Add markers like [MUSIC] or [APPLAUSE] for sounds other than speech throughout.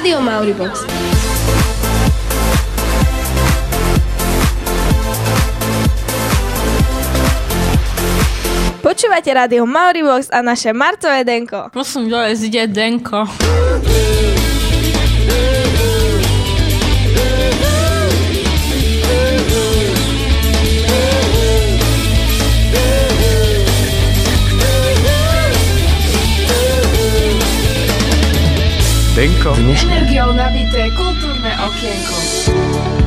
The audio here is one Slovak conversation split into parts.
Rádio Mauribox. Počúvate rádio Mauribox a naše marcové denko. Prosím, dole zide Denko. Denko. Energiou nabité kultúrne okienko.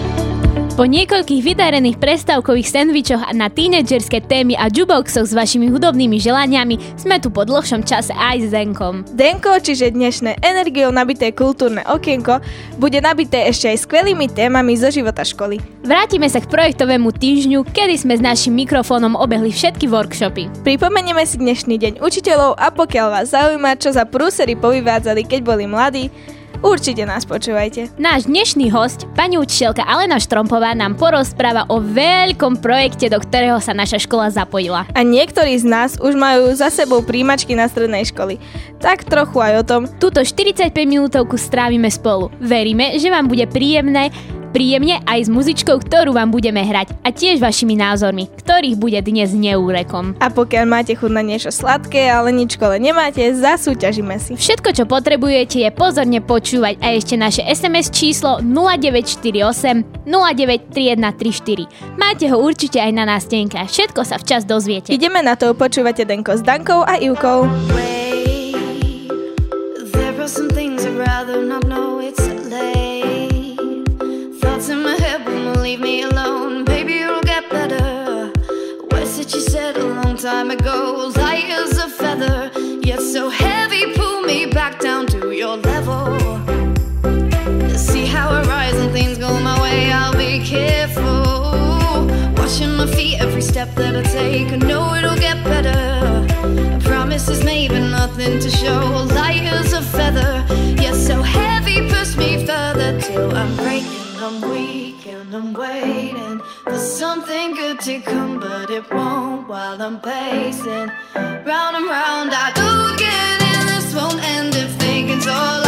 Po niekoľkých vydarených prestávkových sendvičoch na tínedžerské témy a jukeboxoch s vašimi hudobnými želaniami sme tu po dlhšom čase aj s Denkom. Denko, čiže dnešné energiou nabité kultúrne okienko, bude nabité ešte aj skvelými témami zo života školy. Vrátime sa k projektovému týždňu, kedy sme s našim mikrofónom obehli všetky workshopy. Pripomenieme si dnešný deň učiteľov a pokiaľ vás zaujíma, čo za prúsery povyvádzali, keď boli mladí, určite nás počúvajte. Náš dnešný host, pani učiteľka Alena Štrompová, nám porozpráva o veľkom projekte, do ktorého sa naša škola zapojila. A niektorí z nás už majú za sebou príjimačky na strednej školy. Tak trochu aj o tom, Túto 45 minútovku strávime spolu. Veríme, že vám bude príjemné príjemne aj s muzičkou, ktorú vám budeme hrať a tiež vašimi názormi, ktorých bude dnes neúrekom. A pokiaľ máte chuť na niečo sladké, ale nič v škole nemáte, zasúťažíme si. Všetko, čo potrebujete, je pozorne počúvať a ešte naše SMS číslo 0948 093134. Máte ho určite aj na nástenke a všetko sa včas dozviete. Ideme na to, počúvate Denko s Dankou a Ivkou. Wait, there are some things I'd rather not know. It's leave me alone. Baby, it'll get better. Words that you said a long time ago. Light as a feather, yet so heavy. Pull me back down to your level. See how I rise and things go my way. I'll be careful. Watching my feet every step that I take. I know it'll get better. Promises made, but nothing to show. Light as a feather, yet so heavy. Push me further till I'm breaking. I'm weak and I'm waiting for something good to come, but it won't while I'm pacing round and round. I go again, and this won't end if thinking's all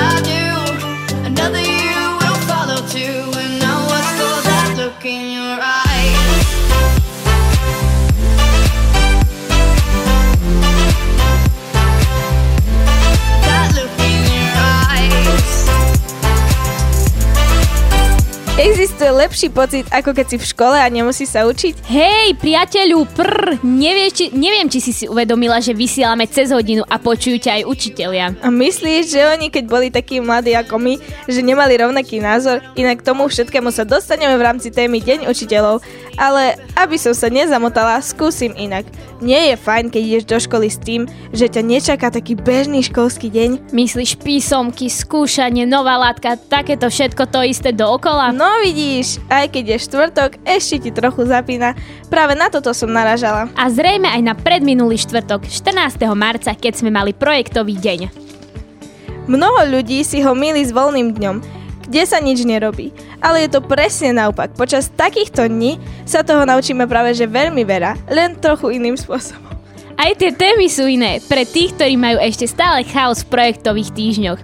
lepší pocit, ako keď si v škole a nemusí sa učiť? Hej, priateľu, prr, nevieš, či, neviem, či si si uvedomila, že vysielame cez hodinu a počujú ťa aj učitelia. A myslíš, že oni, keď boli takí mladí ako my, že nemali rovnaký názor, inak tomu všetkému sa dostaneme v rámci témy Deň učiteľov, ale aby som sa nezamotala, skúsim inak. Nie je fajn, keď ideš do školy s tým, že ťa nečaká taký bežný školský deň? Myslíš písomky, skúšanie, nová látka, takéto všetko to isté dookola? No vidíš, aj keď je štvrtok, ešte ti trochu zapína. Práve na toto som naražala. A zrejme aj na predminulý štvrtok, 14. marca, keď sme mali projektový deň. Mnoho ľudí si ho milí s voľným dňom, kde sa nič nerobí. Ale je to presne naopak. Počas takýchto dní sa toho naučíme práve že veľmi veľa, len trochu iným spôsobom. Aj tie témy sú iné, pre tých, ktorí majú ešte stále chaos v projektových týždňoch.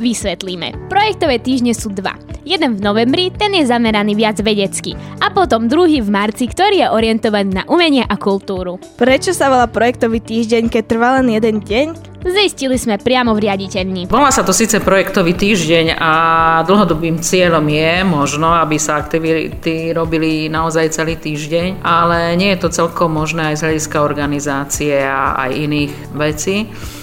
Vysvetlíme. Projektové týždne sú dva. Jeden v novembri, ten je zameraný viac vedecky. A potom druhý v marci, ktorý je orientovaný na umenie a kultúru. Prečo sa volá projektový týždeň, keď trvá len jeden deň? Zistili sme priamo v riaditeľni. Volá sa to síce projektový týždeň a dlhodobým cieľom je možno, aby sa aktivity robili naozaj celý týždeň, ale nie je to celkom možné aj z hľadiska organizácie a aj iných vecí.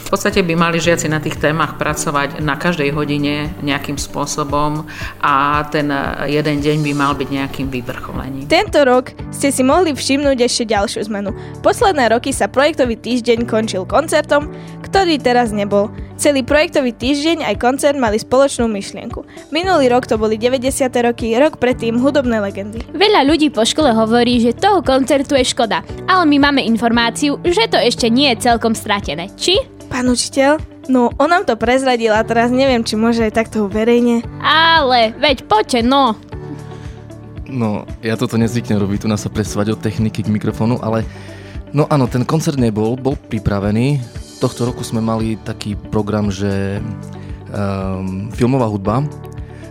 V podstate by mali žiaci na tých témach pracovať na každej hodine nejakým spôsobom a ten jeden deň by mal byť nejakým vyvrcholením. Tento rok ste si mohli všimnúť ešte ďalšiu zmenu. Posledné roky sa projektový týždeň končil koncertom, ktorý teraz nebol. Celý projektový týždeň aj koncert mali spoločnú myšlienku. Minulý rok to boli 90. roky, rok predtým hudobné legendy. Veľa ľudí po škole hovorí, že toho koncertu je škoda, ale my máme informáciu, že to ešte nie je celkom stratené. Či? Pán učiteľ? No, on nám to prezradil a teraz neviem, či môže aj takto verejne. Ale, veď poďte, no. No, ja toto nezvyknem robiť, tu nás sa presúvať od techniky k mikrofónu, ale no áno, ten koncert nebol, bol pripravený. Tohto roku sme mali taký program, že um, filmová hudba.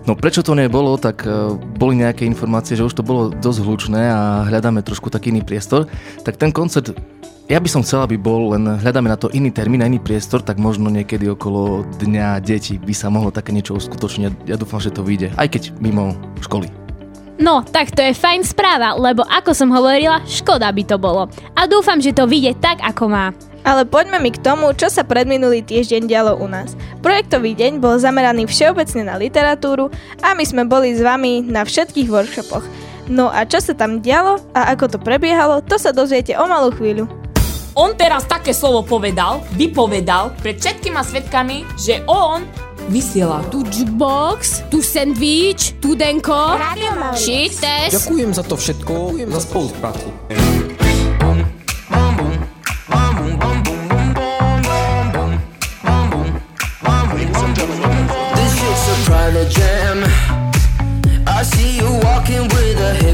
No prečo to nebolo, tak uh, boli nejaké informácie, že už to bolo dosť hlučné a hľadáme trošku taký iný priestor. Tak ten koncert, ja by som chcel, aby bol, len hľadáme na to iný termín, iný priestor, tak možno niekedy okolo Dňa detí by sa mohlo také niečo uskutočniť. Ja dúfam, že to vyjde, aj keď mimo školy. No, tak to je fajn správa, lebo ako som hovorila, škoda by to bolo. A dúfam, že to vyjde tak, ako má. Ale poďme mi k tomu, čo sa predminulý týždeň dialo u nás. Projektový deň bol zameraný všeobecne na literatúru a my sme boli s vami na všetkých workshopoch. No a čo sa tam dialo a ako to prebiehalo, to sa dozviete o malú chvíľu. On teraz také slovo povedal, vypovedal pred všetkými svetkami, že on vysiela. Tu jukebox, tu sandwich, tu denko, shit test. Ďakujem za to všetko, ďakujem za spoluprácu. Jam. I see you walking with a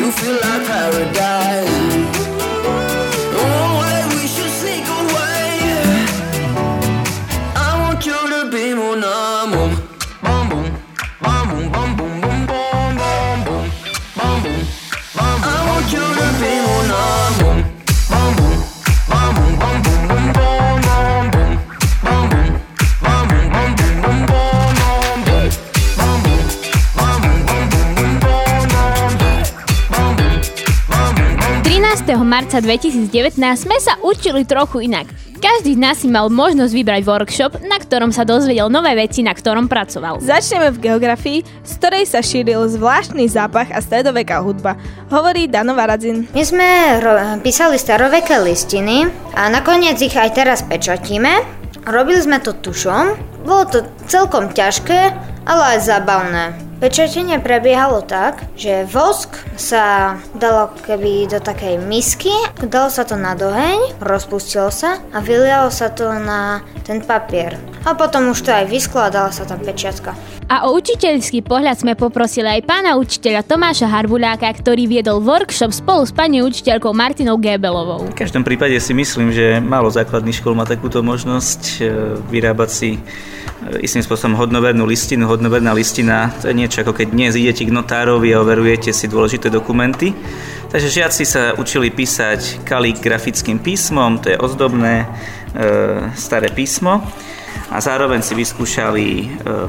You feel like paradise. Marca 2019 sme sa učili trochu inak. Každý z nás si mal možnosť vybrať workshop, na ktorom sa dozvedel nové veci, na ktorom pracoval. Začneme v geografii, z ktorej sa šíril zvláštny zápach a stredoveká hudba, hovorí Dano Varadzin. My sme ro- písali staroveké listiny a nakoniec ich aj teraz pečatíme. Robili sme to tušom, bolo to celkom ťažké, ale aj zábavné. Pečatenie prebiehalo tak, že vosk sa dalo keby do takej misky, dalo sa to na doheň, rozpustilo sa a vylialo sa to na ten papier. A potom už to aj vysklo a dala sa tam pečiatka. A o učiteľský pohľad sme poprosili aj pána učiteľa Tomáša Harbuláka, ktorý viedol workshop spolu s pani učiteľkou Martinou Gebelovou. V každom prípade si myslím, že málo základných škôl má takúto možnosť e, vyrábať si istým spôsobom hodnovernú listinu. Hodnoverná listina to je niečo ako keď dnes idete k notárovi a overujete si dôležité dokumenty. Takže žiaci sa učili písať kaligrafickým písmom, to je ozdobné e, staré písmo a zároveň si vyskúšali e,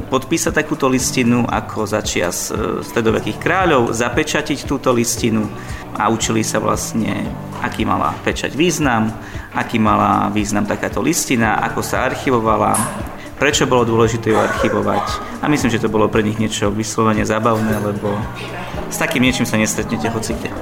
podpísať takúto listinu ako začias e, stredovekých kráľov, zapečatiť túto listinu a učili sa vlastne, aký mala pečať význam, aký mala význam takáto listina, ako sa archivovala, prečo bolo dôležité ju archivovať. A myslím, že to bolo pre nich niečo vyslovene zábavné, lebo s takým niečím sa nestretnete hocikde.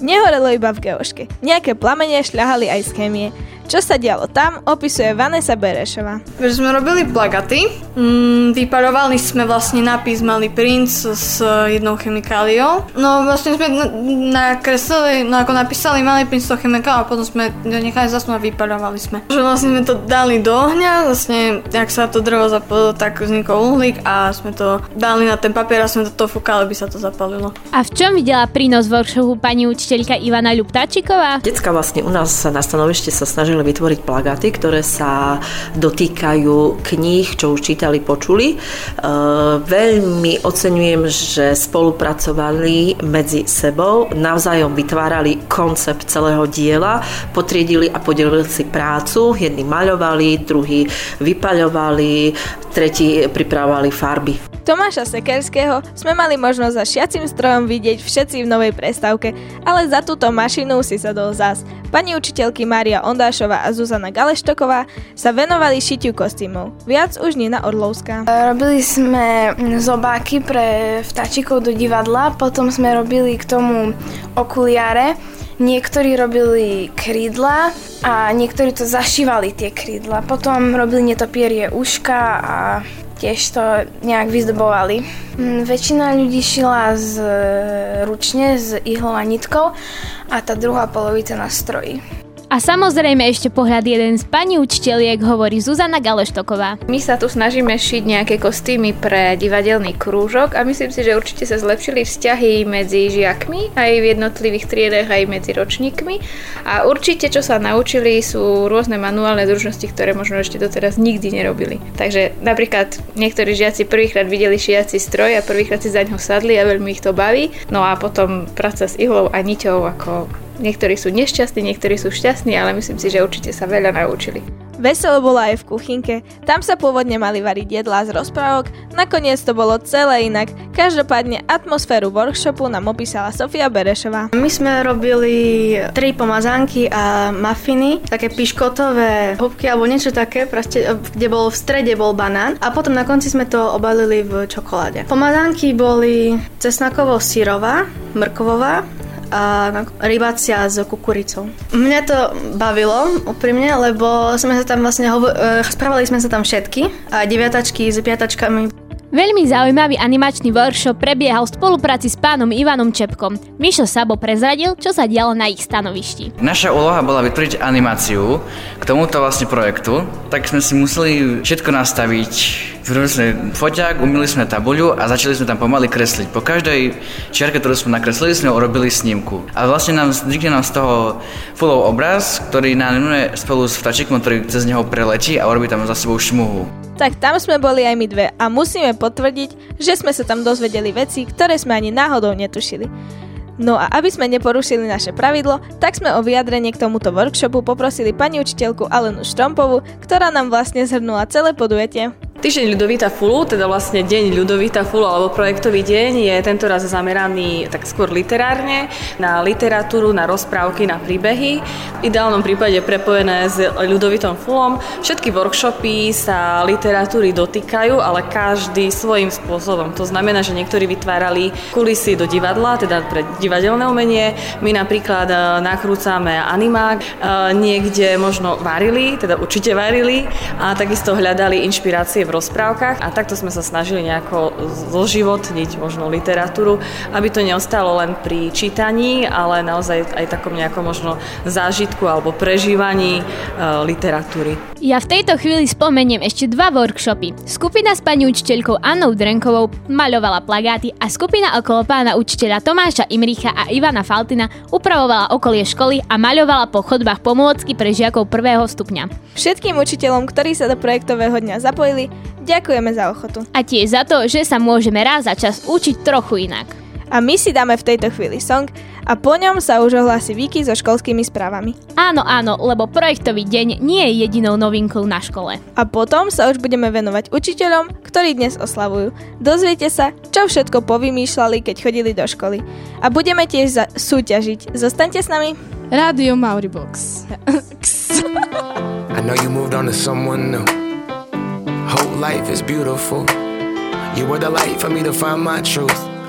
Nehorelo iba v geoške. Nejaké plamene šľahali aj z chémie. Čo sa dialo tam, opisuje Vanessa Berešová. Že sme robili plagaty, mm, vyparovali sme vlastne nápis Malý princ s jednou chemikáliou. No vlastne sme na- nakreslili, no ako napísali Malý princ to chemikáliou a potom sme nechali zasnúť a vyparovali sme. Že vlastne sme to dali do ohňa, vlastne ak sa to drevo zapalilo, tak vznikol uhlík a sme to dali na ten papier a sme do toho fúkali, aby sa to zapalilo. A v čom videla prínos workshopu pani učiteľka Ivana Ľuptáčiková? Decka vlastne u nás na stanovište sa snažili vytvoriť plagáty, ktoré sa dotýkajú kníh, čo už čítali, počuli. E, veľmi oceňujem, že spolupracovali medzi sebou, navzájom vytvárali koncept celého diela, potriedili a podelili si prácu. Jedni maľovali, druhí vypaľovali, tretí pripravovali farby. Tomáša Sekerského sme mali možnosť za šiacim strojom vidieť všetci v novej prestávke, ale za túto mašinu si sadol zas. Pani učiteľky Mária Ondášová a Zuzana Galeštoková sa venovali šitiu kostýmov. Viac už Nina Orlovská. Robili sme zobáky pre vtáčikov do divadla, potom sme robili k tomu okuliare Niektorí robili krídla a niektorí to zašívali tie krídla. Potom robili netopierie uška a tiež to nejak vyzdobovali. Mm, Väčšina ľudí šila z, ručne s ihlou a nitkou a tá druhá polovica na stroji. A samozrejme ešte pohľad jeden z pani učiteľiek hovorí Zuzana Galeštoková. My sa tu snažíme šiť nejaké kostýmy pre divadelný krúžok a myslím si, že určite sa zlepšili vzťahy medzi žiakmi aj v jednotlivých triedách, aj medzi ročníkmi. A určite, čo sa naučili, sú rôzne manuálne zručnosti, ktoré možno ešte doteraz nikdy nerobili. Takže napríklad niektorí žiaci prvýkrát videli šiaci stroj a prvýkrát si za ňo sadli a veľmi ich to baví. No a potom práca s ihlou a niťou ako Niektorí sú nešťastní, niektorí sú šťastní, ale myslím si, že určite sa veľa naučili. Veselo bolo aj v kuchynke, tam sa pôvodne mali variť jedlá z rozprávok, nakoniec to bolo celé inak. Každopádne atmosféru workshopu nám opísala Sofia Berešová. My sme robili tri pomazánky a mafiny, také piškotové húbky alebo niečo také, proste, kde bol v strede bol banán a potom na konci sme to obalili v čokoláde. Pomazánky boli cesnakovo-sírová, mrkovová a rybácia s kukuricou. Mňa to bavilo úprimne, lebo sme sa tam vlastne hovo- e, správali sme sa tam všetky, a deviatačky s piatačkami. Veľmi zaujímavý animačný workshop prebiehal v spolupráci s pánom Ivanom Čepkom. Mišo Sabo prezradil, čo sa dialo na ich stanovišti. Naša úloha bola vytvoriť animáciu k tomuto vlastne projektu, tak sme si museli všetko nastaviť. Vytvorili sme foťák, umili sme tabuľu a začali sme tam pomaly kresliť. Po každej čiarke, ktorú sme nakreslili, sme urobili snímku. A vlastne nám vznikne nám z toho fullov obraz, ktorý nanimuje spolu s vtačikom, ktorý cez neho preletí a urobí tam za sebou šmuhu. Tak tam sme boli aj my dve a musíme potvrdiť, že sme sa tam dozvedeli veci, ktoré sme ani náhodou netušili. No a aby sme neporušili naše pravidlo, tak sme o vyjadrenie k tomuto workshopu poprosili pani učiteľku Alenu Štrompovu, ktorá nám vlastne zhrnula celé podujatie. Týždeň Ľudovita Fulu, teda vlastne deň Ľudovita Fulu alebo projektový deň je tento raz zameraný tak skôr literárne na literatúru, na rozprávky, na príbehy. V ideálnom prípade prepojené s Ľudovitom Fulom. Všetky workshopy sa literatúry dotýkajú, ale každý svojím spôsobom. To znamená, že niektorí vytvárali kulisy do divadla, teda pre divadelné umenie. My napríklad e, nakrúcame animák, e, niekde možno varili, teda určite varili a takisto hľadali inšpirácie v rozprávkach a takto sme sa snažili nejako zoživotniť možno literatúru, aby to neostalo len pri čítaní, ale naozaj aj takom nejakom možno zážitku alebo prežívaní e, literatúry. Ja v tejto chvíli spomeniem ešte dva workshopy. Skupina s pani učiteľkou Annou Drenkovou maľovala plagáty a skupina okolo pána učiteľa Tomáša Imricha a Ivana Faltina upravovala okolie školy a maľovala po chodbách pomôcky pre žiakov prvého stupňa. Všetkým učiteľom, ktorí sa do projektového dňa zapojili, ďakujeme za ochotu. A tiež za to, že sa môžeme raz za čas učiť trochu inak. A my si dáme v tejto chvíli song a po ňom sa už ohlási Viki so školskými správami. Áno, áno, lebo projektový deň nie je jedinou novinkou na škole. A potom sa už budeme venovať učiteľom, ktorí dnes oslavujú. Dozviete sa, čo všetko povymýšľali, keď chodili do školy. A budeme tiež za- súťažiť. Zostaňte s nami. Rádio Mauribox. I know you moved on to someone new. Whole life is beautiful. You were the light for me to find my truth.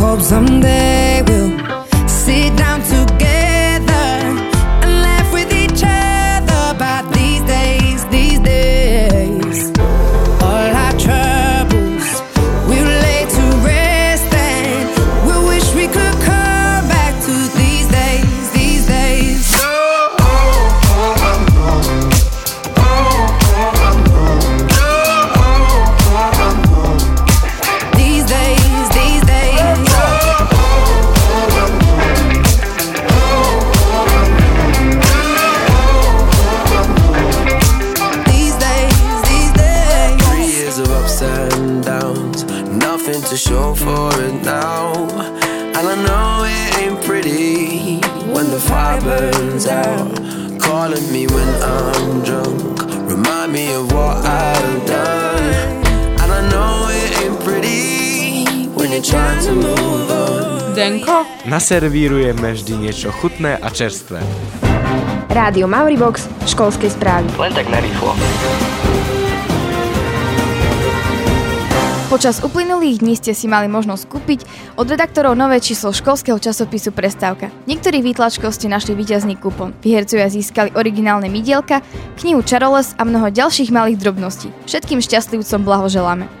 Hope someday we'll sit down together on. Denko? Naservírujeme vždy niečo chutné a čerstvé. Rádio Mauribox, školskej správy. Len tak narýchlo. Počas uplynulých dní ste si mali možnosť kúpiť od redaktorov nové číslo školského časopisu Prestávka. V niektorých výtlačkoch ste našli víťazný kupon. Vyhercovia získali originálne midielka, knihu Čaroles a mnoho ďalších malých drobností. Všetkým šťastlivcom blahoželáme.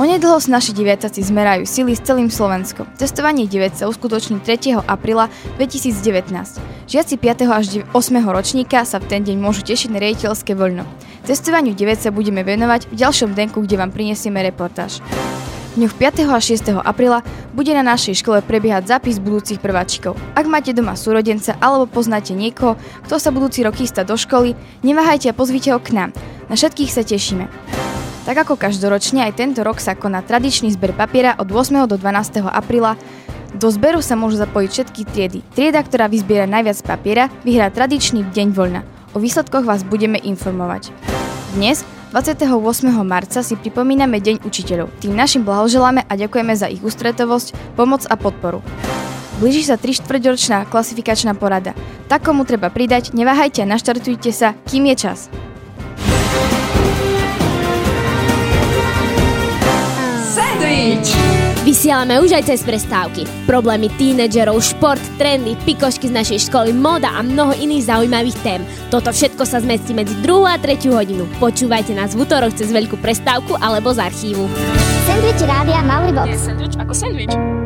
Onedlho sa naši diviaci zmerajú sily s celým Slovenskom. Testovanie diviec sa uskutoční 3. apríla 2019. Žiaci 5. až 8. ročníka sa v ten deň môžu tešiť na riaditeľské voľno. Testovaniu 9 sa budeme venovať v ďalšom denku, kde vám prinesieme reportáž. V dňoch 5. a 6. apríla bude na našej škole prebiehať zápis budúcich prváčikov. Ak máte doma súrodenca alebo poznáte niekoho, kto sa budúci rok chystá do školy, neváhajte a pozvite ho k nám. Na všetkých sa tešíme. Tak ako každoročne, aj tento rok sa koná tradičný zber papiera od 8. do 12. apríla. Do zberu sa môžu zapojiť všetky triedy. Trieda, ktorá vyzbiera najviac papiera, vyhrá tradičný deň voľna. O výsledkoch vás budeme informovať. Dnes, 28. marca, si pripomíname Deň učiteľov. Tým našim blahoželáme a ďakujeme za ich ústretovosť, pomoc a podporu. Blíži sa 3 štvrťročná klasifikačná porada. Tak komu treba pridať, neváhajte a naštartujte sa, kým je čas. Sandwich! Vysielame už aj cez prestávky. Problémy tínedžerov, šport, trendy, pikošky z našej školy, moda a mnoho iných zaujímavých tém. Toto všetko sa zmestí medzi 2 a 3 hodinu. Počúvajte nás v útorok cez veľkú prestávku alebo z archívu. Sandwich rádia Mauribox. Je sandwich ako sandwich.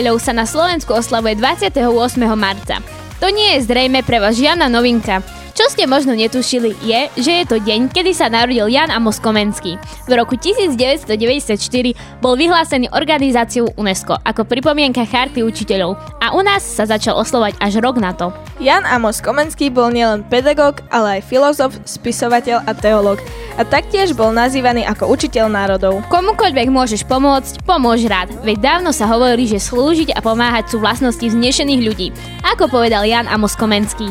Učiteľov sa na Slovensku oslavuje 28. marca. To nie je zrejme pre vás žiadna novinka. Čo ste možno netušili je, že je to deň, kedy sa narodil Jan Amos Komenský. V roku 1994 bol vyhlásený organizáciou UNESCO ako pripomienka charty učiteľov a u nás sa začal oslovať až rok na to. Jan Amos Komenský bol nielen pedagóg, ale aj filozof, spisovateľ a teológ. A taktiež bol nazývaný ako učiteľ národov. Komukoľvek môžeš pomôcť, pomôž rád. Veď dávno sa hovorí, že slúžiť a pomáhať sú vlastnosti vznešených ľudí, ako povedal Jan Amos Komenský.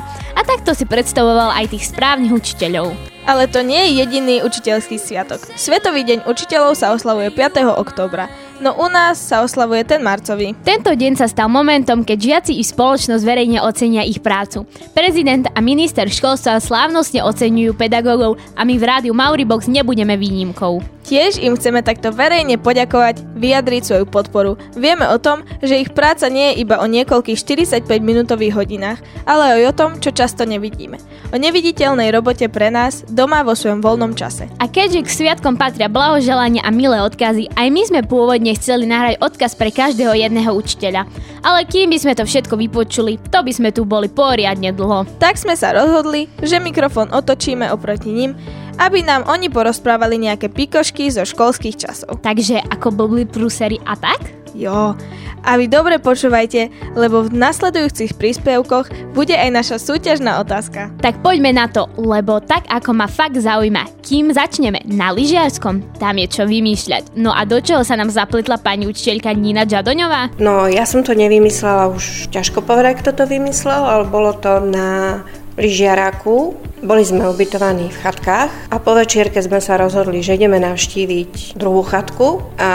Takto si predstavoval aj tých správnych učiteľov. Ale to nie je jediný učiteľský sviatok. Svetový deň učiteľov sa oslavuje 5. októbra, no u nás sa oslavuje ten marcový. Tento deň sa stal momentom, keď žiaci i spoločnosť verejne ocenia ich prácu. Prezident a minister školstva slávnostne oceňujú pedagógov a my v rádiu Mauribox nebudeme výnimkou. Tiež im chceme takto verejne poďakovať, vyjadriť svoju podporu. Vieme o tom, že ich práca nie je iba o niekoľkých 45-minútových hodinách, ale aj o tom, čo často nevidíme. O neviditeľnej robote pre nás doma vo svojom voľnom čase. A keďže k sviatkom patria blahoželania a milé odkazy, aj my sme pôvodne chceli nahrať odkaz pre každého jedného učiteľa. Ale kým by sme to všetko vypočuli, to by sme tu boli poriadne dlho. Tak sme sa rozhodli, že mikrofón otočíme oproti ním, aby nám oni porozprávali nejaké pikošky zo školských časov. Takže ako bobli prúsery a tak? Jo. A vy dobre počúvajte, lebo v nasledujúcich príspevkoch bude aj naša súťažná otázka. Tak poďme na to, lebo tak ako ma fakt zaujíma, kým začneme na lyžiarskom, tam je čo vymýšľať. No a do čoho sa nám zapletla pani učiteľka Nina Žadoňová? No, ja som to nevymyslela, už ťažko povedať, kto to vymyslel, ale bolo to na lyžiaráku. Boli sme ubytovaní v chatkách a po večierke sme sa rozhodli, že ideme navštíviť druhú chatku a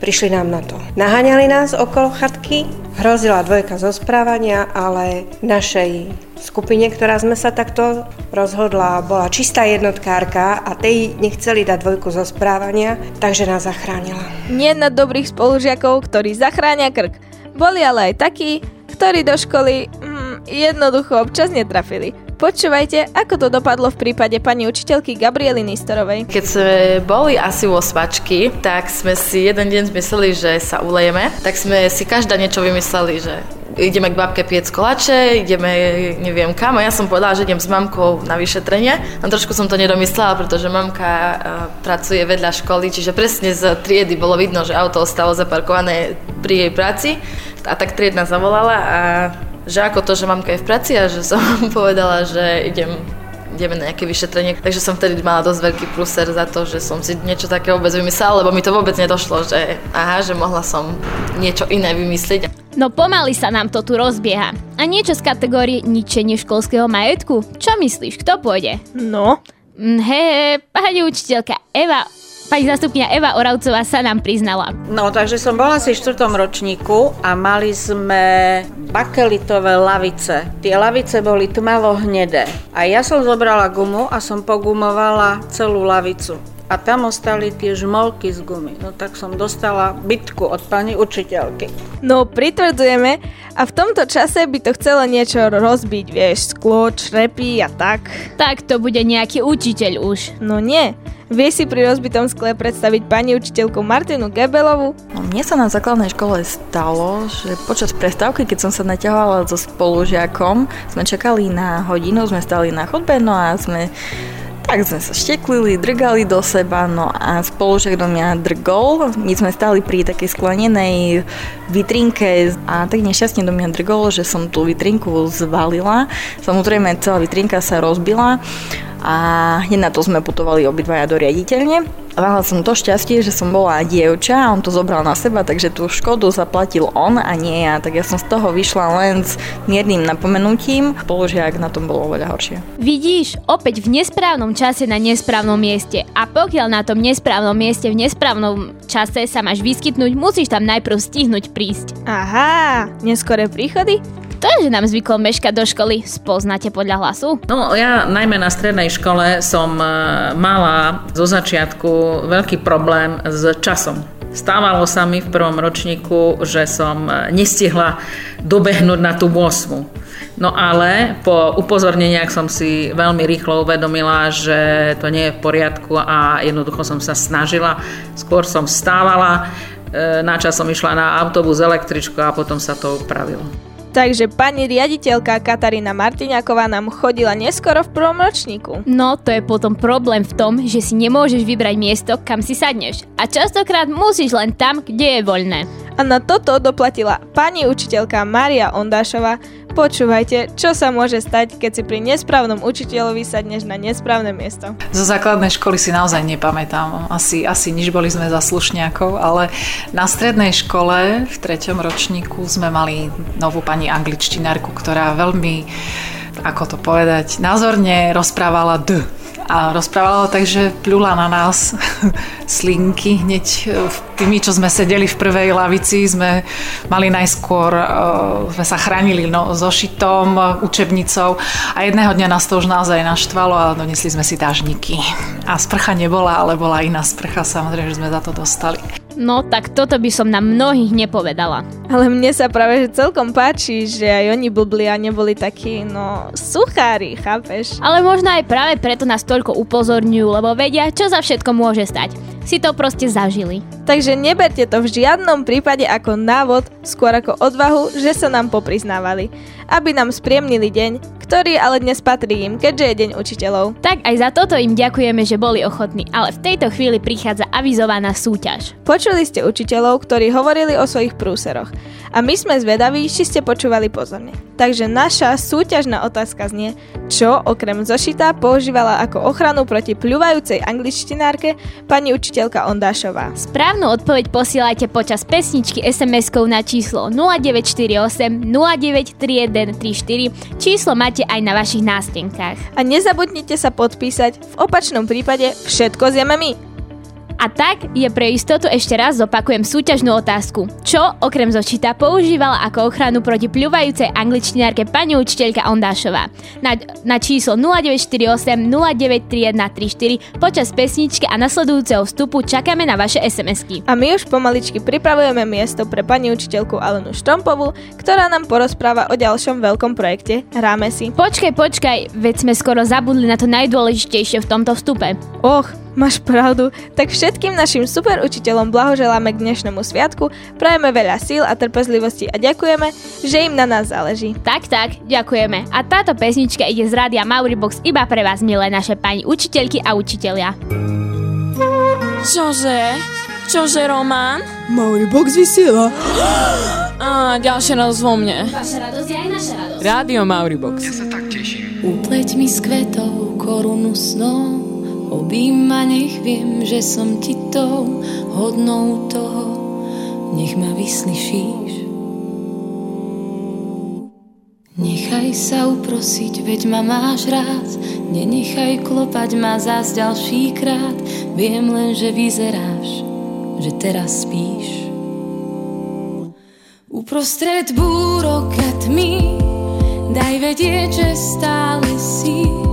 prišli nám na to. Naháňali nás okolo chatky, hrozila dvojka zo správania, ale našej skupine, ktorá sme sa takto rozhodla, bola čistá jednotkárka a tej nechceli dať dvojku zo správania, takže nás zachránila. Nie na dobrých spolužiakov, ktorí zachránia krk. Boli ale aj takí, ktorí do školy jednoducho občas netrafili. Počúvajte, ako to dopadlo v prípade pani učiteľky Gabriely Nistorovej. Keď sme boli asi vo svačky, tak sme si jeden deň zmysleli, že sa ulejeme, tak sme si každá niečo vymysleli, že ideme k babke piec kolače, ideme neviem kam a ja som povedala, že idem s mamkou na vyšetrenie. A trošku som to nedomyslela, pretože mamka uh, pracuje vedľa školy, čiže presne z triedy bolo vidno, že auto ostalo zaparkované pri jej práci a tak triedna zavolala a že ako to, že mamka je v práci a že som [LAUGHS] povedala, že idem ideme na nejaké vyšetrenie. Takže som vtedy mala dosť veľký pluser za to, že som si niečo také vôbec vymyslela, lebo mi to vôbec nedošlo, že aha, že mohla som niečo iné vymyslieť. No pomaly sa nám to tu rozbieha. A niečo z kategórie ničenie školského majetku? Čo myslíš, kto pôjde? No? He, pani učiteľka Eva Pani zastupňa Eva Oravcová sa nám priznala. No, takže som bola si v 4. ročníku a mali sme bakelitové lavice. Tie lavice boli tmavo hnedé. A ja som zobrala gumu a som pogumovala celú lavicu. A tam ostali tie žmolky z gumy. No tak som dostala bitku od pani učiteľky. No, pritvrdzujeme a v tomto čase by to chcelo niečo rozbiť, vieš, sklo, črepy a tak. Tak to bude nejaký učiteľ už. No nie, Vieš si pri rozbitom skle predstaviť pani učiteľku Martinu Gebelovu? No, mne sa na základnej škole stalo, že počas prestávky, keď som sa naťahovala so spolužiakom, sme čakali na hodinu, sme stali na chodbe, no a sme tak sme sa šteklili, drgali do seba, no a spolužiak do mňa drgol. My sme stali pri takej sklenenej vitrinke a tak nešťastne do mňa drgol, že som tú vitrinku zvalila. Samozrejme celá vitrinka sa rozbila a hneď na to sme putovali obidvaja do riaditeľne. A mala som to šťastie, že som bola dievča a on to zobral na seba, takže tú škodu zaplatil on a nie ja. Tak ja som z toho vyšla len s miernym napomenutím. Spolužiak na tom bolo oveľa horšie. Vidíš, opäť v nesprávnom čase na nesprávnom mieste. A pokiaľ na tom nesprávnom mieste v nesprávnom čase sa máš vyskytnúť, musíš tam najprv stihnúť prísť. Aha, neskoré príchody? To je, že nám zvykol meškať do školy. Spoznáte podľa hlasu? No ja najmä na strednej škole som e, mala zo začiatku veľký problém s časom. Stávalo sa mi v prvom ročníku, že som e, nestihla dobehnúť na tú 8. No ale po upozorneniach som si veľmi rýchlo uvedomila, že to nie je v poriadku a jednoducho som sa snažila. Skôr som stávala, e, na čas som išla na autobus, električku a potom sa to upravilo. Takže pani riaditeľka Katarína Martiňáková nám chodila neskoro v prvom ročníku. No, to je potom problém v tom, že si nemôžeš vybrať miesto, kam si sadneš. A častokrát musíš len tam, kde je voľné. A na toto doplatila pani učiteľka Maria Ondášová, Počúvajte, čo sa môže stať, keď si pri nesprávnom učiteľovi sadneš na nesprávne miesto. Zo základnej školy si naozaj nepamätám. Asi, asi nič boli sme za slušňákov, ale na strednej škole v treťom ročníku sme mali novú pani angličtinárku, ktorá veľmi ako to povedať, názorne rozprávala D a rozprávala ho tak, že pľula na nás [LAUGHS] slinky hneď e, tými, čo sme sedeli v prvej lavici, sme mali najskôr, uh, sme sa chránili no, zošitom, učebnicou a jedného dňa nás to už naozaj naštvalo a donesli sme si dážniky. A sprcha nebola, ale bola iná sprcha, samozrejme, že sme za to dostali. No tak toto by som na mnohých nepovedala. Ale mne sa práve že celkom páči, že aj oni blbli a neboli takí, no, suchári, chápeš? Ale možno aj práve preto nás toľko upozorňujú, lebo vedia, čo za všetko môže stať. Si to proste zažili. Takže neberte to v žiadnom prípade ako návod, skôr ako odvahu, že sa nám popriznávali. Aby nám spriemnili deň, ktorý ale dnes patrí im, keďže je deň učiteľov. Tak aj za toto im ďakujeme, že boli ochotní, ale v tejto chvíli prichádza avizovaná súťaž. Počuli ste učiteľov, ktorí hovorili o svojich prúseroch. A my sme zvedaví, či ste počúvali pozorne. Takže naša súťažná otázka znie, čo okrem zošita používala ako ochranu proti pľuvajúcej angličtinárke pani učiteľka Ondášová. Správnu odpoveď posielajte počas pesničky SMS-kou na číslo 0948 093134. Číslo máte aj na vašich nástenkách. A nezabudnite sa podpísať, v opačnom prípade všetko zjeme my. A tak je pre istotu ešte raz zopakujem súťažnú otázku. Čo okrem zočita používala ako ochranu proti pľuvajúcej angličtinárke pani učiteľka Ondášová? Na, na číslo 0948 093134 počas pesničky a nasledujúceho vstupu čakáme na vaše SMS-ky. A my už pomaličky pripravujeme miesto pre pani učiteľku Alenu Štrompovú, ktorá nám porozpráva o ďalšom veľkom projekte Hráme si. Počkaj, počkaj, veď sme skoro zabudli na to najdôležitejšie v tomto vstupe. Och, máš pravdu. Tak všetkým našim super učiteľom blahoželáme k dnešnému sviatku, prajeme veľa síl a trpezlivosti a ďakujeme, že im na nás záleží. Tak, tak, ďakujeme. A táto pesnička ide z rádia Mauribox iba pre vás, milé naše pani učiteľky a učitelia. Čože? Čože, Román? Mauribox vysiela. [GASPS] Á, ďalšia radosť vo mne. Vaša radosť je aj naša radosť. Rádio Mauribox. Upleť mi s kvetou korunu snov Obím nech viem, že som ti tou hodnou toho. Nech ma vyslyšíš. Nechaj sa uprosiť, veď ma máš rád. Nenechaj klopať ma zás ďalší krát. Viem len, že vyzeráš, že teraz spíš. Uprostred búrok a tmy Daj vedieť, že stále si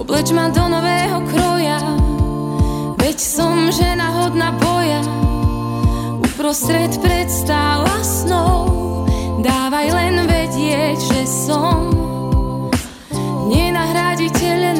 Obleč ma do nového kroja. Veď som žena hodná boja. Uprostred predstav a snov. Dávaj len vedieť, že som Nenahraditeľná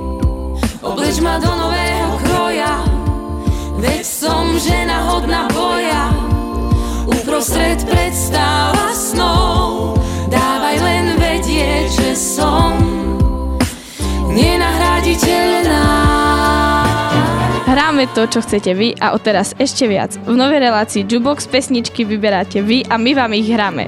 Obleč ma do nového kroja Veď som žena hodná boja Uprostred predstav a snov Dávaj len vedieť, že som Nenahraditeľná Hráme to, čo chcete vy a odteraz ešte viac. V novej relácii Jubox pesničky vyberáte vy a my vám ich hráme.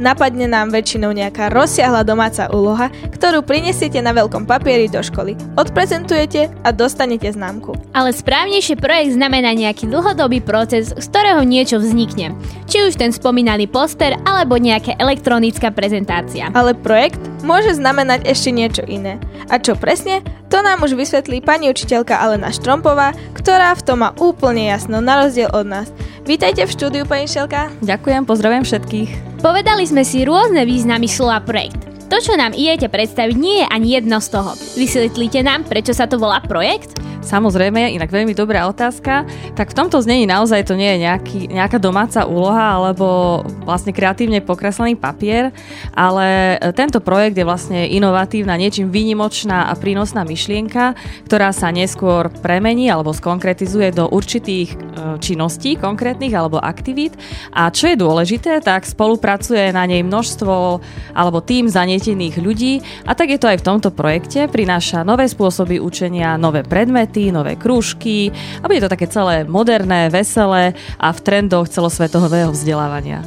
napadne nám väčšinou nejaká rozsiahla domáca úloha, ktorú prinesiete na veľkom papieri do školy, odprezentujete a dostanete známku. Ale správnejšie projekt znamená nejaký dlhodobý proces, z ktorého niečo vznikne. Či už ten spomínaný poster, alebo nejaká elektronická prezentácia. Ale projekt môže znamenať ešte niečo iné. A čo presne, to nám už vysvetlí pani učiteľka Alena Štrompová, ktorá v tom má úplne jasno, na rozdiel od nás. Vítajte v štúdiu, pani Šelka. Ďakujem, pozdravujem všetkých. Povedali sme si rôzne významy slova projekt. To, čo nám idete predstaviť, nie je ani jedno z toho. Vysvetlíte nám, prečo sa to volá projekt? Samozrejme, inak veľmi dobrá otázka. Tak v tomto znení naozaj to nie je nejaký, nejaká domáca úloha alebo vlastne kreatívne pokreslený papier, ale tento projekt je vlastne inovatívna, niečím výnimočná a prínosná myšlienka, ktorá sa neskôr premení alebo skonkretizuje do určitých e, činností konkrétnych alebo aktivít. A čo je dôležité, tak spolupracuje na nej množstvo alebo tým zanietených ľudí a tak je to aj v tomto projekte. Prináša nové spôsoby učenia, nové predmety, nové krúžky a bude to také celé moderné, veselé a v trendoch celosvetového vzdelávania.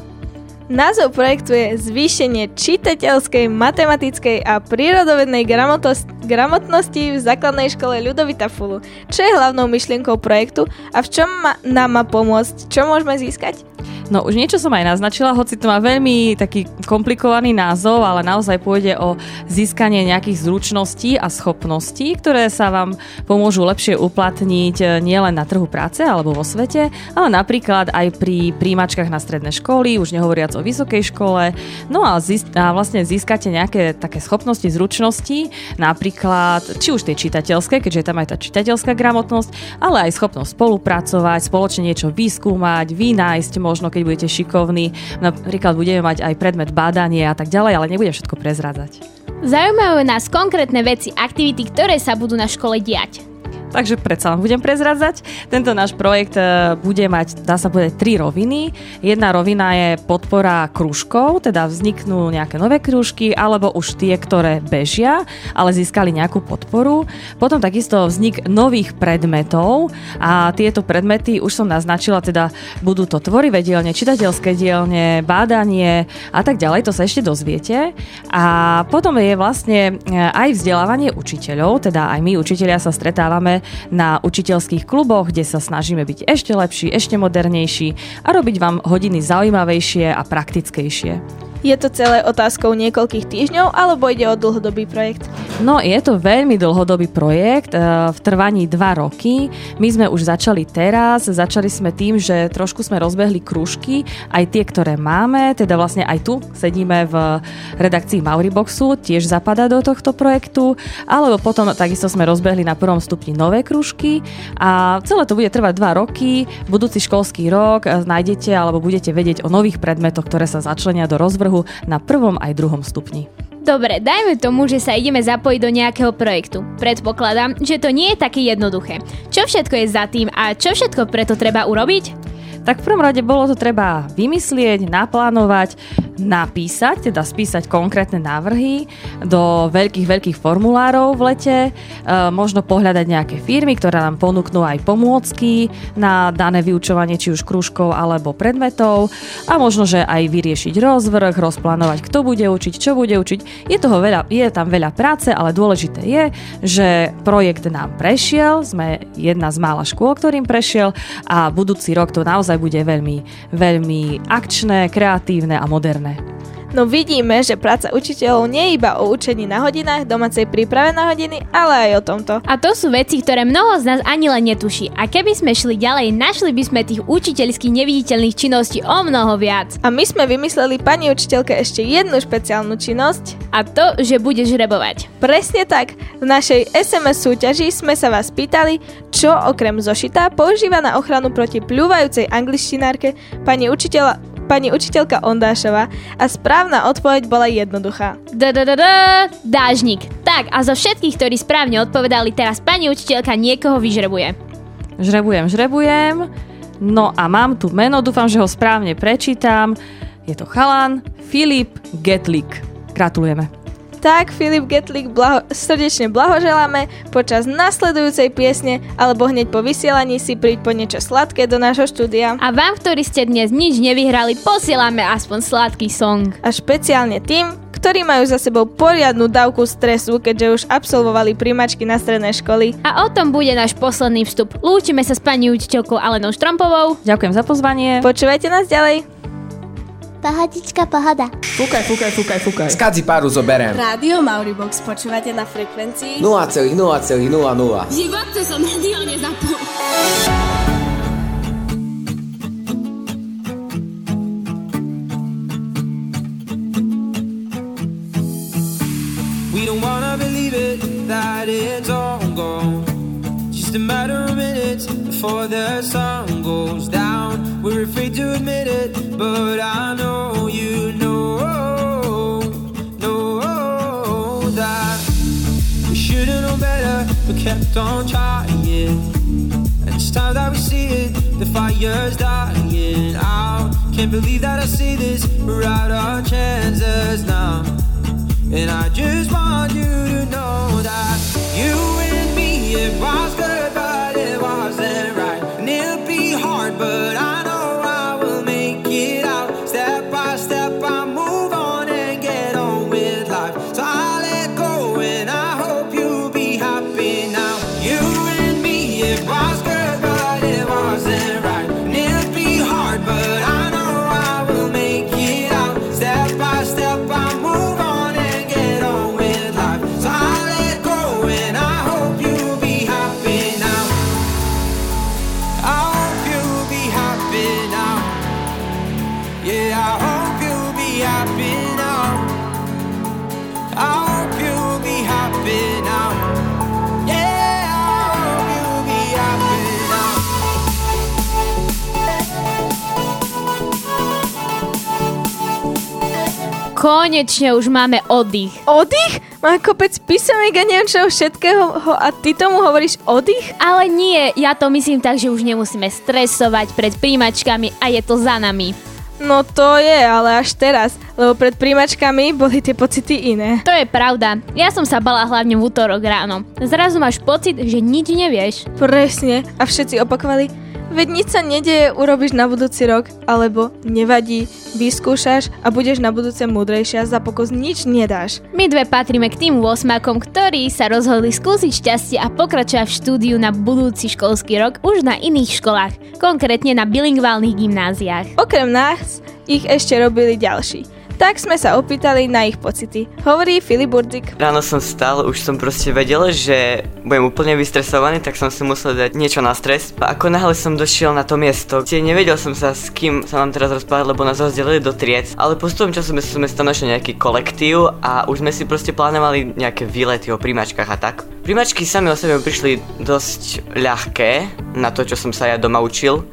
Názov projektu je Zvýšenie čitateľskej, matematickej a prírodovednej gramotnosti v základnej škole Ľudovita Fulu. Čo je hlavnou myšlienkou projektu a v čom ma- nám má pomôcť? Čo môžeme získať? No už niečo som aj naznačila, hoci to má veľmi taký komplikovaný názov, ale naozaj pôjde o získanie nejakých zručností a schopností, ktoré sa vám pomôžu lepšie uplatniť eh, nielen na trhu práce alebo vo svete, ale napríklad aj pri príjimačkách na stredné školy, už nehovoriac o vysokej škole. No a, zís- a vlastne získate nejaké také schopnosti, zručnosti, napríklad či už tej čitateľské, keďže je tam aj tá čitateľská gramotnosť, ale aj schopnosť spolupracovať, spoločne niečo vyskúmať, vynájsť možno keď budete šikovní. Napríklad budeme mať aj predmet bádanie a tak ďalej, ale nebudem všetko prezrádzať. Zaujímajú nás konkrétne veci, aktivity, ktoré sa budú na škole diať. Takže predsa len budem prezradzať. Tento náš projekt e, bude mať, dá sa povedať, tri roviny. Jedna rovina je podpora krúžkov, teda vzniknú nejaké nové krúžky, alebo už tie, ktoré bežia, ale získali nejakú podporu. Potom takisto vznik nových predmetov a tieto predmety už som naznačila, teda budú to tvorivé dielne, čitateľské dielne, bádanie a tak ďalej, to sa ešte dozviete. A potom je vlastne e, aj vzdelávanie učiteľov, teda aj my učiteľia sa stretávame na učiteľských kluboch, kde sa snažíme byť ešte lepší, ešte modernejší a robiť vám hodiny zaujímavejšie a praktickejšie. Je to celé otázkou niekoľkých týždňov alebo ide o dlhodobý projekt? No, je to veľmi dlhodobý projekt e, v trvaní 2 roky. My sme už začali teraz, začali sme tým, že trošku sme rozbehli krúžky, aj tie, ktoré máme, teda vlastne aj tu sedíme v redakcii Mauriboxu, tiež zapadá do tohto projektu, alebo potom takisto sme rozbehli na prvom stupni nové krúžky a celé to bude trvať 2 roky. Budúci školský rok e, nájdete alebo budete vedieť o nových predmetoch, ktoré sa začlenia do rozvrhu na prvom aj druhom stupni. Dobre, dajme tomu, že sa ideme zapojiť do nejakého projektu. Predpokladám, že to nie je také jednoduché. Čo všetko je za tým a čo všetko preto treba urobiť? Tak v prvom rade bolo to treba vymyslieť, naplánovať, napísať, teda spísať konkrétne návrhy do veľkých, veľkých formulárov v lete, e, možno pohľadať nejaké firmy, ktoré nám ponúknú aj pomôcky na dané vyučovanie, či už krúžkov alebo predmetov. A možno, že aj vyriešiť rozvrh, rozplánovať, kto bude učiť, čo bude učiť. Je, toho veľa, je tam veľa práce, ale dôležité je, že projekt nám prešiel, sme jedna z mála škôl, ktorým prešiel a budúci rok to naozaj bude veľmi, veľmi akčné, kreatívne a moderné. No vidíme, že práca učiteľov nie je iba o učení na hodinách, domácej príprave na hodiny, ale aj o tomto. A to sú veci, ktoré mnoho z nás ani len netuší. A keby sme šli ďalej, našli by sme tých učiteľských neviditeľných činností o mnoho viac. A my sme vymysleli pani učiteľke ešte jednu špeciálnu činnosť. A to, že budeš rebovať. Presne tak. V našej SMS súťaži sme sa vás pýtali, čo okrem zošita používa na ochranu proti pľúvajúcej angličtinárke pani učiteľa pani učiteľka Ondášova a správna odpoveď bola jednoduchá. Dážnik. Tak a zo všetkých, ktorí správne odpovedali, teraz pani učiteľka niekoho vyžrebuje. Žrebujem, žrebujem. No a mám tu meno, dúfam, že ho správne prečítam. Je to chalan Filip Getlik. Gratulujeme. Tak, Filip Getlik, blaho- srdečne blahoželáme. Počas nasledujúcej piesne alebo hneď po vysielaní si príď po niečo sladké do nášho štúdia. A vám, ktorí ste dnes nič nevyhrali, posielame aspoň sladký song. A špeciálne tým, ktorí majú za sebou poriadnu dávku stresu, keďže už absolvovali príjmačky na stredné školy. A o tom bude náš posledný vstup. Lúčime sa s pani učiteľkou Alenou Štrompovou. Ďakujem za pozvanie. Počúvajte nás ďalej. Pohodička, pohoda. Fúkaj, fúkaj, fúkaj, fúkaj. Skadzi páru zoberiem. Rádio Mauribox počúvate na frekvencii 0,0,00. V živote som rádio nezapol. We don't wanna believe it, that it's all gone. Just a matter of minutes before the sun goes down. We're afraid to admit it, but I know you know, know that we should've known better, but kept on trying. And it's time that we see it, the fire's dying out. Can't believe that I see this, we're out of chances now. And I just want you to know that you and me, it was Konečne už máme oddych. Oddych? Má kopec písamek a neviem čoho všetkého ho- a ty tomu hovoríš oddych? Ale nie, ja to myslím tak, že už nemusíme stresovať pred príjmačkami a je to za nami. No to je, ale až teraz, lebo pred príjmačkami boli tie pocity iné. To je pravda. Ja som sa bala hlavne v útorok ráno. Zrazu máš pocit, že nič nevieš. Presne. A všetci opakovali, veď nič sa nedeje, urobíš na budúci rok, alebo nevadí, vyskúšaš a budeš na budúce múdrejšia, za pokus nič nedáš. My dve patríme k tým 8 ktorí sa rozhodli skúsiť šťastie a pokračovať v štúdiu na budúci školský rok už na iných školách, konkrétne na bilingválnych gymnáziách. Okrem nás ich ešte robili ďalší. Tak sme sa opýtali na ich pocity. Hovorí Filip Burdik. Ráno som stal, už som proste vedel, že budem úplne vystresovaný, tak som si musel dať niečo na stres. A ako náhle som došiel na to miesto, kde nevedel som sa s kým sa mám teraz rozprávať, lebo nás rozdelili do triec, ale postupom času sme, sme sa našli nejaký kolektív a už sme si proste plánovali nejaké výlety o príjmačkách a tak. Príjmačky sami o sebe prišli dosť ľahké na to, čo som sa ja doma učil.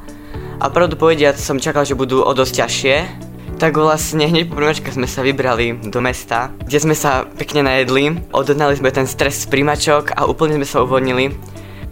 A pravdu povediac som čakal, že budú o dosť ťažšie, tak vlastne hneď po príjmačkách sme sa vybrali do mesta, kde sme sa pekne najedli, odhnali sme ten stres z príjmačok a úplne sme sa uvoľnili.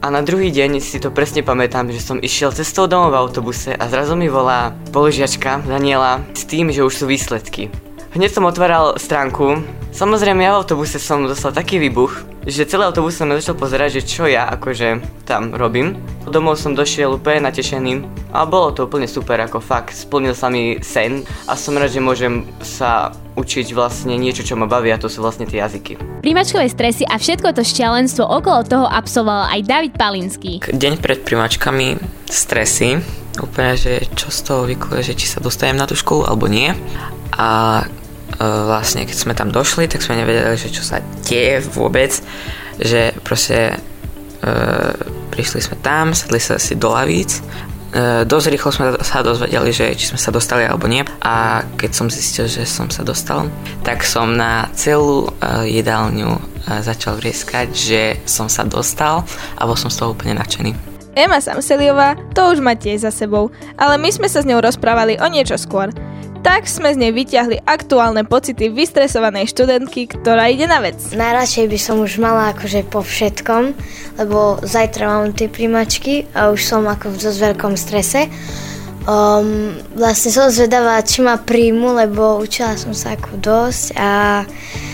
A na druhý deň si to presne pamätám, že som išiel cestou domov v autobuse a zrazu mi volá spolužiačka Daniela s tým, že už sú výsledky. Hneď som otváral stránku. Samozrejme, ja v autobuse som dostal taký výbuch, že celý autobus som začal pozerať, že čo ja akože tam robím. Domov som došiel úplne natešený a bolo to úplne super, ako fakt, splnil sa mi sen a som rád, že môžem sa učiť vlastne niečo, čo ma baví a to sú vlastne tie jazyky. Príjmačkové stresy a všetko to šialenstvo okolo toho absolvoval aj David Palinský. Deň pred primačkami stresy, úplne, že čo z toho vykluje, že či sa dostanem na tú školu alebo nie. A vlastne keď sme tam došli, tak sme nevedeli, že čo sa deje vôbec, že proste e, prišli sme tam, sadli sa si do lavíc E, dosť rýchlo sme sa dozvedeli, že či sme sa dostali alebo nie. A keď som zistil, že som sa dostal, tak som na celú e, jedálňu e, začal vrieskať, že som sa dostal a bol som z toho úplne nadšený. Ema Samseliová to už má tiež za sebou, ale my sme sa s ňou rozprávali o niečo skôr. Tak sme z nej vyťahli aktuálne pocity vystresovanej študentky, ktorá ide na vec. Najradšej by som už mala akože po všetkom, lebo zajtra mám tie príjmačky a už som ako v dosť veľkom strese. Um, vlastne som zvedavá, či ma príjmu, lebo učila som sa ako dosť a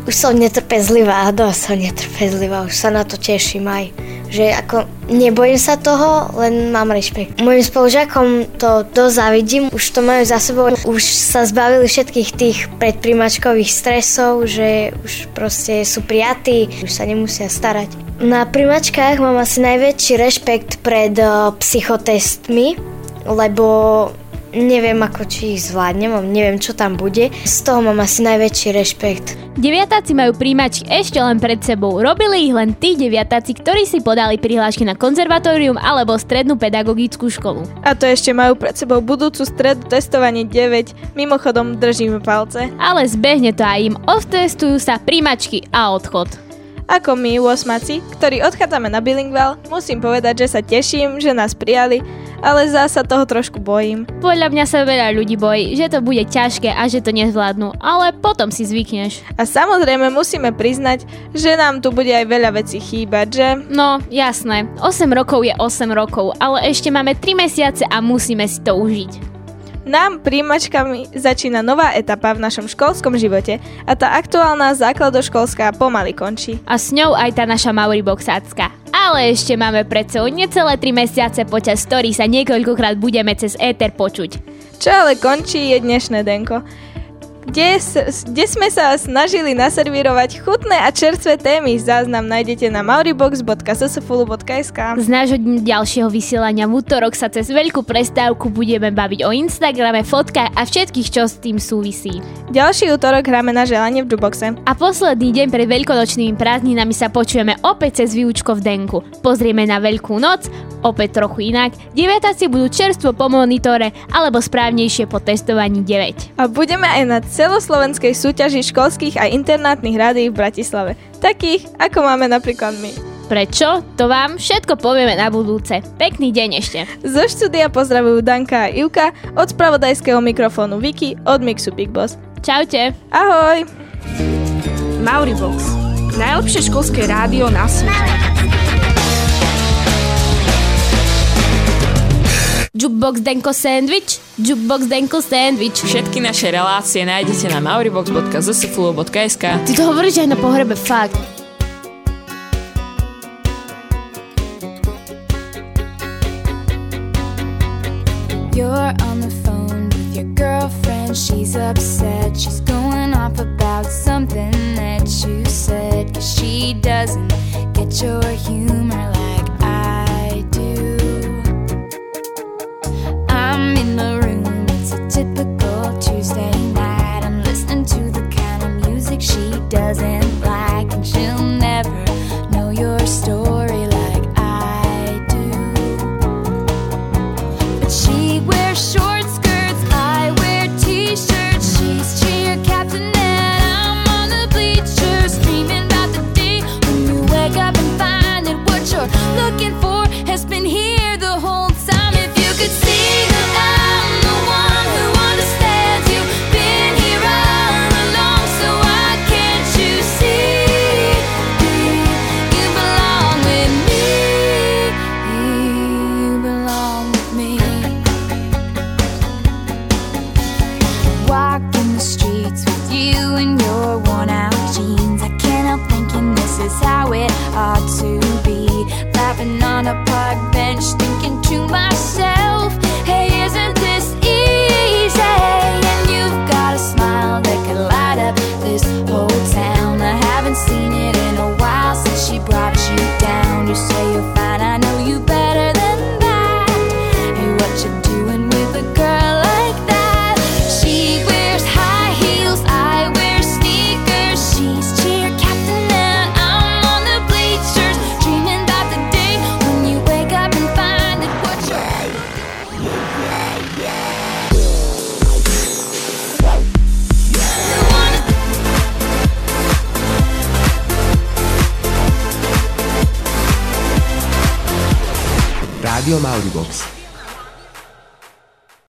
už som netrpezlivá, dosť som netrpezlivá, už sa na to teším aj. Že ako nebojím sa toho, len mám rešpekt. Mojim spolužiakom to dosť závidím, už to majú za sebou, už sa zbavili všetkých tých predprímačkových stresov, že už proste sú prijatí, už sa nemusia starať. Na príjmačkách mám asi najväčší rešpekt pred uh, psychotestmi, lebo neviem ako či ich zvládnem, neviem čo tam bude. Z toho mám asi najväčší rešpekt. Deviatáci majú príjmačky ešte len pred sebou. Robili ich len tí deviatáci, ktorí si podali prihlášky na konzervatórium alebo strednú pedagogickú školu. A to ešte majú pred sebou budúcu stredu testovanie 9. Mimochodom držíme palce. Ale zbehne to aj im. Otestujú sa príjmačky a odchod. Ako my, 8 ktorí odchádzame na bilingval, musím povedať, že sa teším, že nás prijali, ale zasa toho trošku bojím. Podľa mňa sa veľa ľudí bojí, že to bude ťažké a že to nezvládnu, ale potom si zvykneš. A samozrejme musíme priznať, že nám tu bude aj veľa vecí chýbať, že? No, jasné. 8 rokov je 8 rokov, ale ešte máme 3 mesiace a musíme si to užiť. Nám príjmačkami začína nová etapa v našom školskom živote a tá aktuálna základoškolská pomaly končí. A s ňou aj tá naša Mauriboxácka. Ale ešte máme pred sebou necelé 3 mesiace, počas ktorých sa niekoľkokrát budeme cez éter počuť. Čo ale končí je dnešné denko kde, kde sme sa snažili naservírovať chutné a čerstvé témy. Záznam nájdete na mauribox.ssfulu.sk Z nášho ďalšieho vysielania v útorok sa cez veľkú prestávku budeme baviť o Instagrame, fotkách a všetkých, čo s tým súvisí. Ďalší útorok hráme na želanie v Juboxe. A posledný deň pred veľkonočnými prázdninami sa počujeme opäť cez výučko v Denku. Pozrieme na Veľkú noc, opäť trochu inak. Deviatáci budú čerstvo po monitore, alebo správnejšie po testovaní 9. A budeme aj na celoslovenskej súťaži školských a internátnych rádií v Bratislave. Takých, ako máme napríklad my. Prečo? To vám všetko povieme na budúce. Pekný deň ešte. Zo štúdia pozdravujú Danka a Ivka, od spravodajského mikrofónu Viki, od Mixu Big Boss. Čaute. Ahoj. Mauribox. Najlepšie školské rádio na svete. Jukebox Denko Sandwich, Jukebox Denko Sandwich. Všetky naše relácie nájdete na mauribox.zsflu.sk Ty to hovoríš aj na pohrebe, fakt. You're on the phone with your girlfriend, she's upset. She's going off about something that you said. Cause she doesn't get your humor